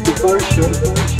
Devotion, devotion,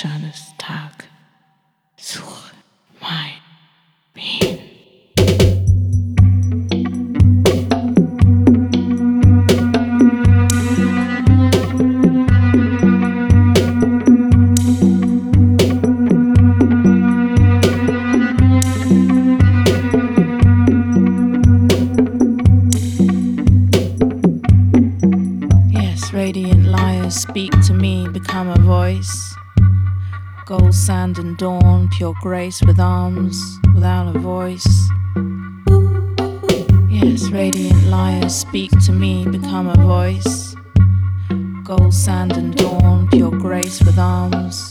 Schönes pure grace with arms without a voice. Yes, radiant liars speak to me, become a voice. Gold, sand, and dawn, pure grace with arms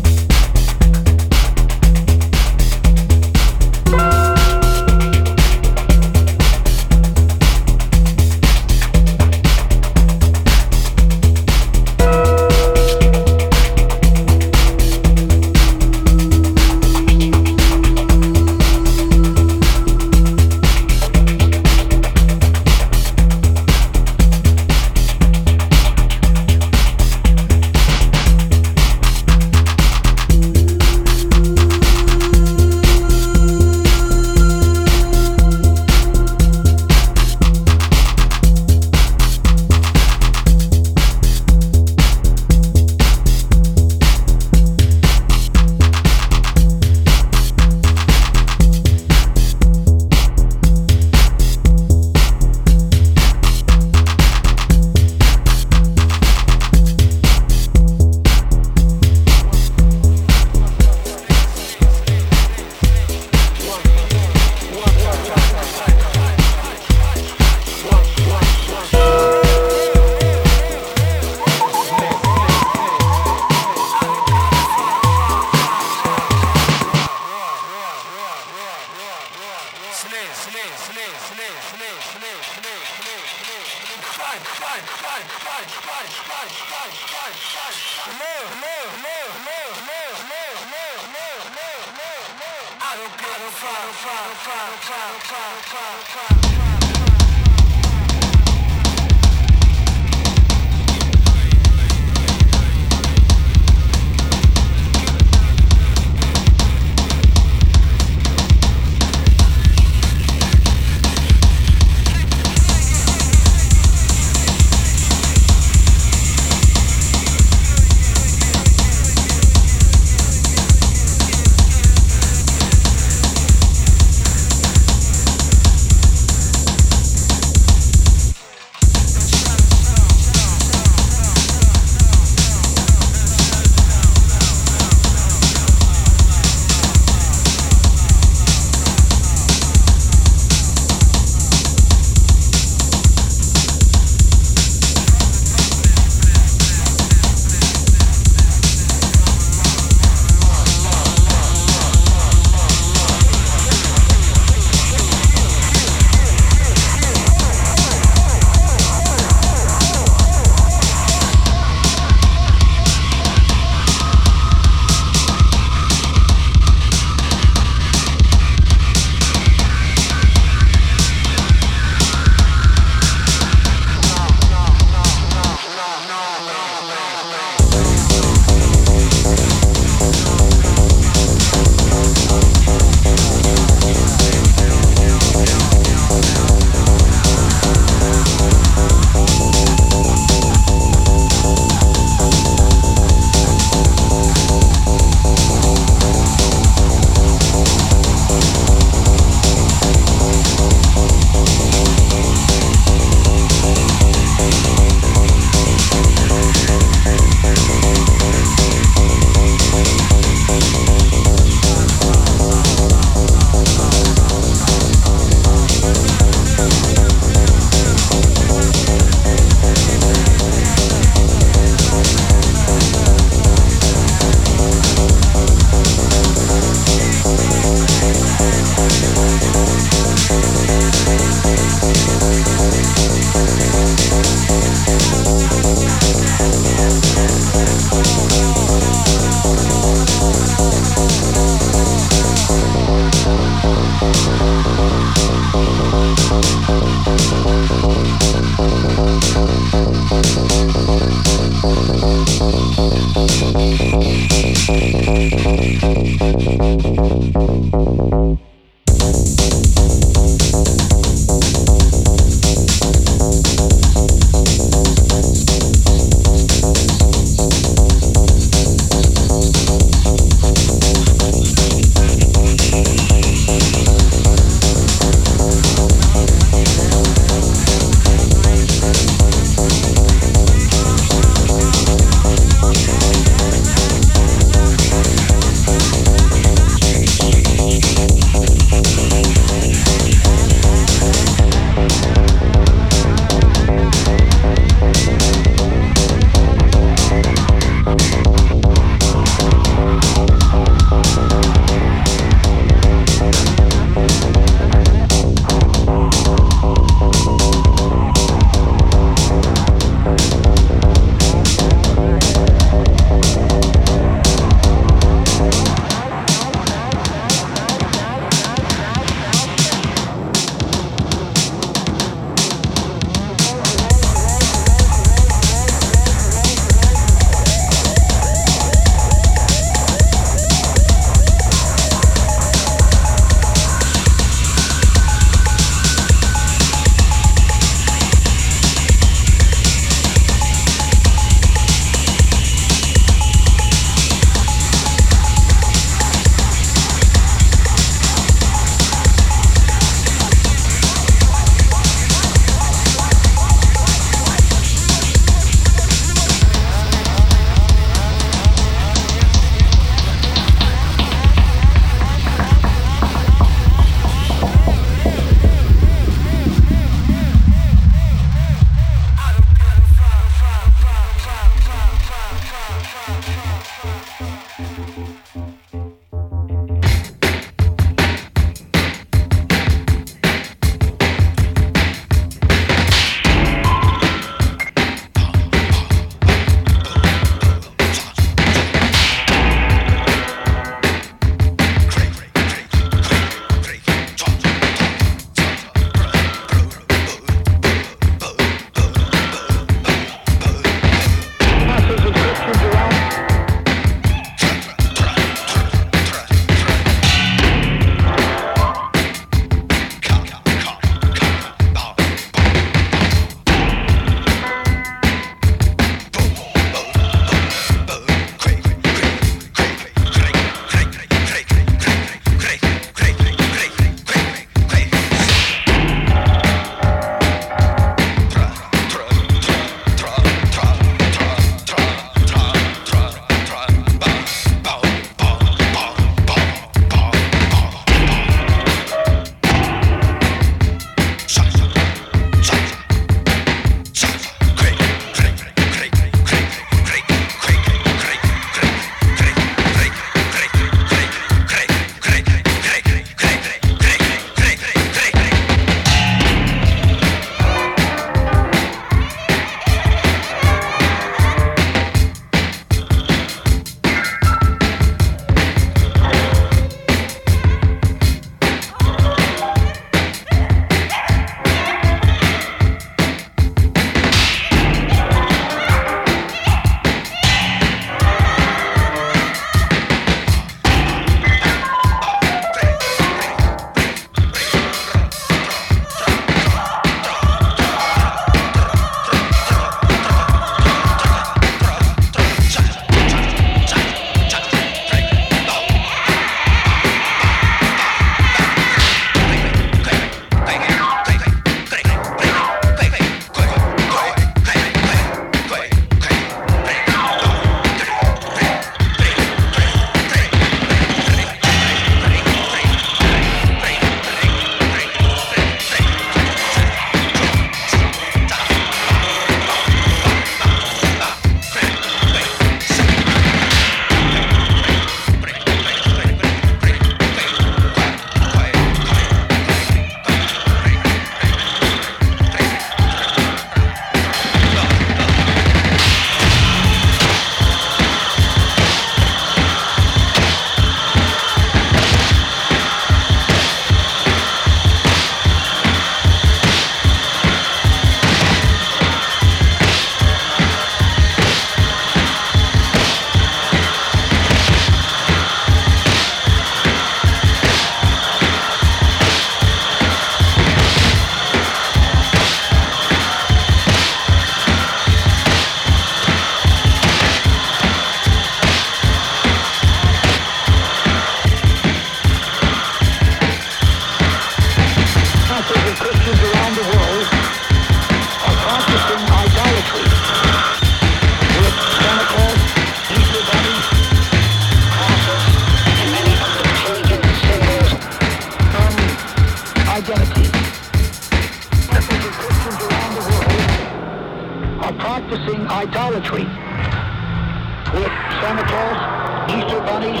Bunnies,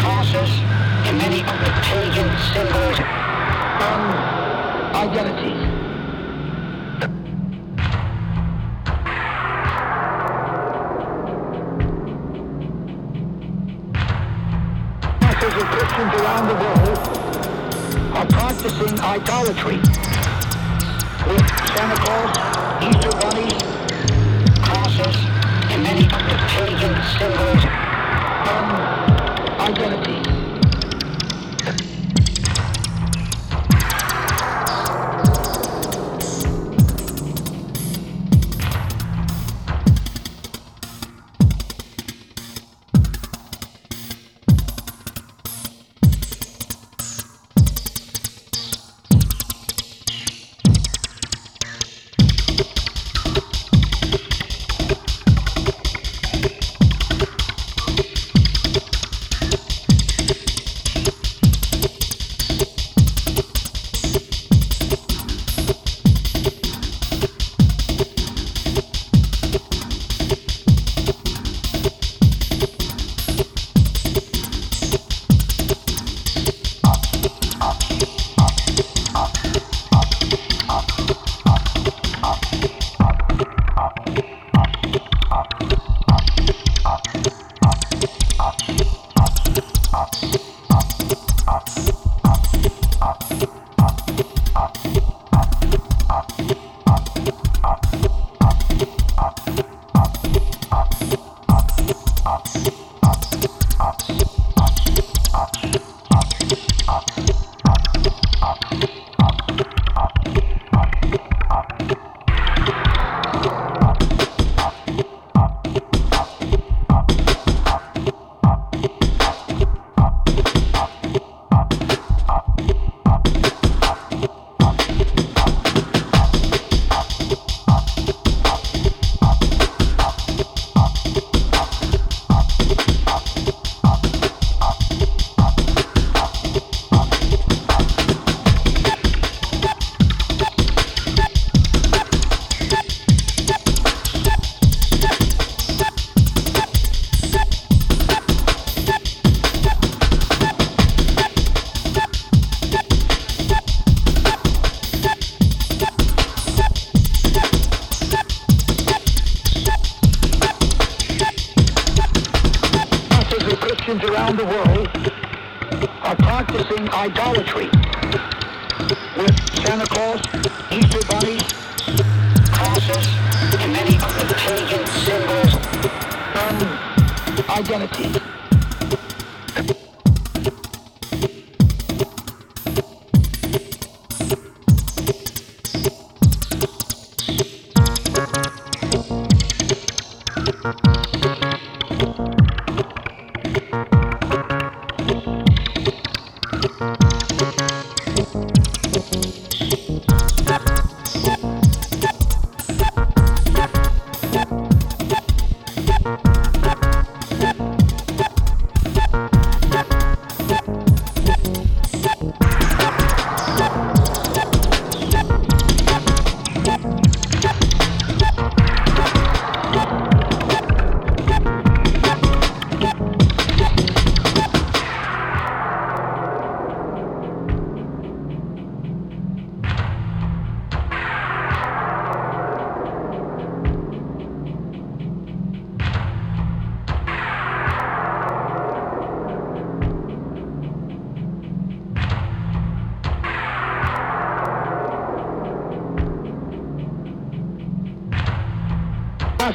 crosses, and many other pagan symbols and identities. Masses of Christians around the world are practicing idolatry with Santa Claus, Easter bunnies, crosses, and many other pagan symbols and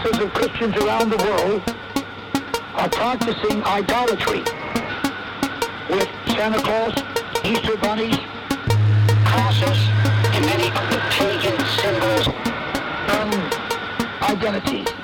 Of Christians around the world are practicing idolatry with Santa Claus, Easter bunnies, crosses, and many other pagan symbols and identities.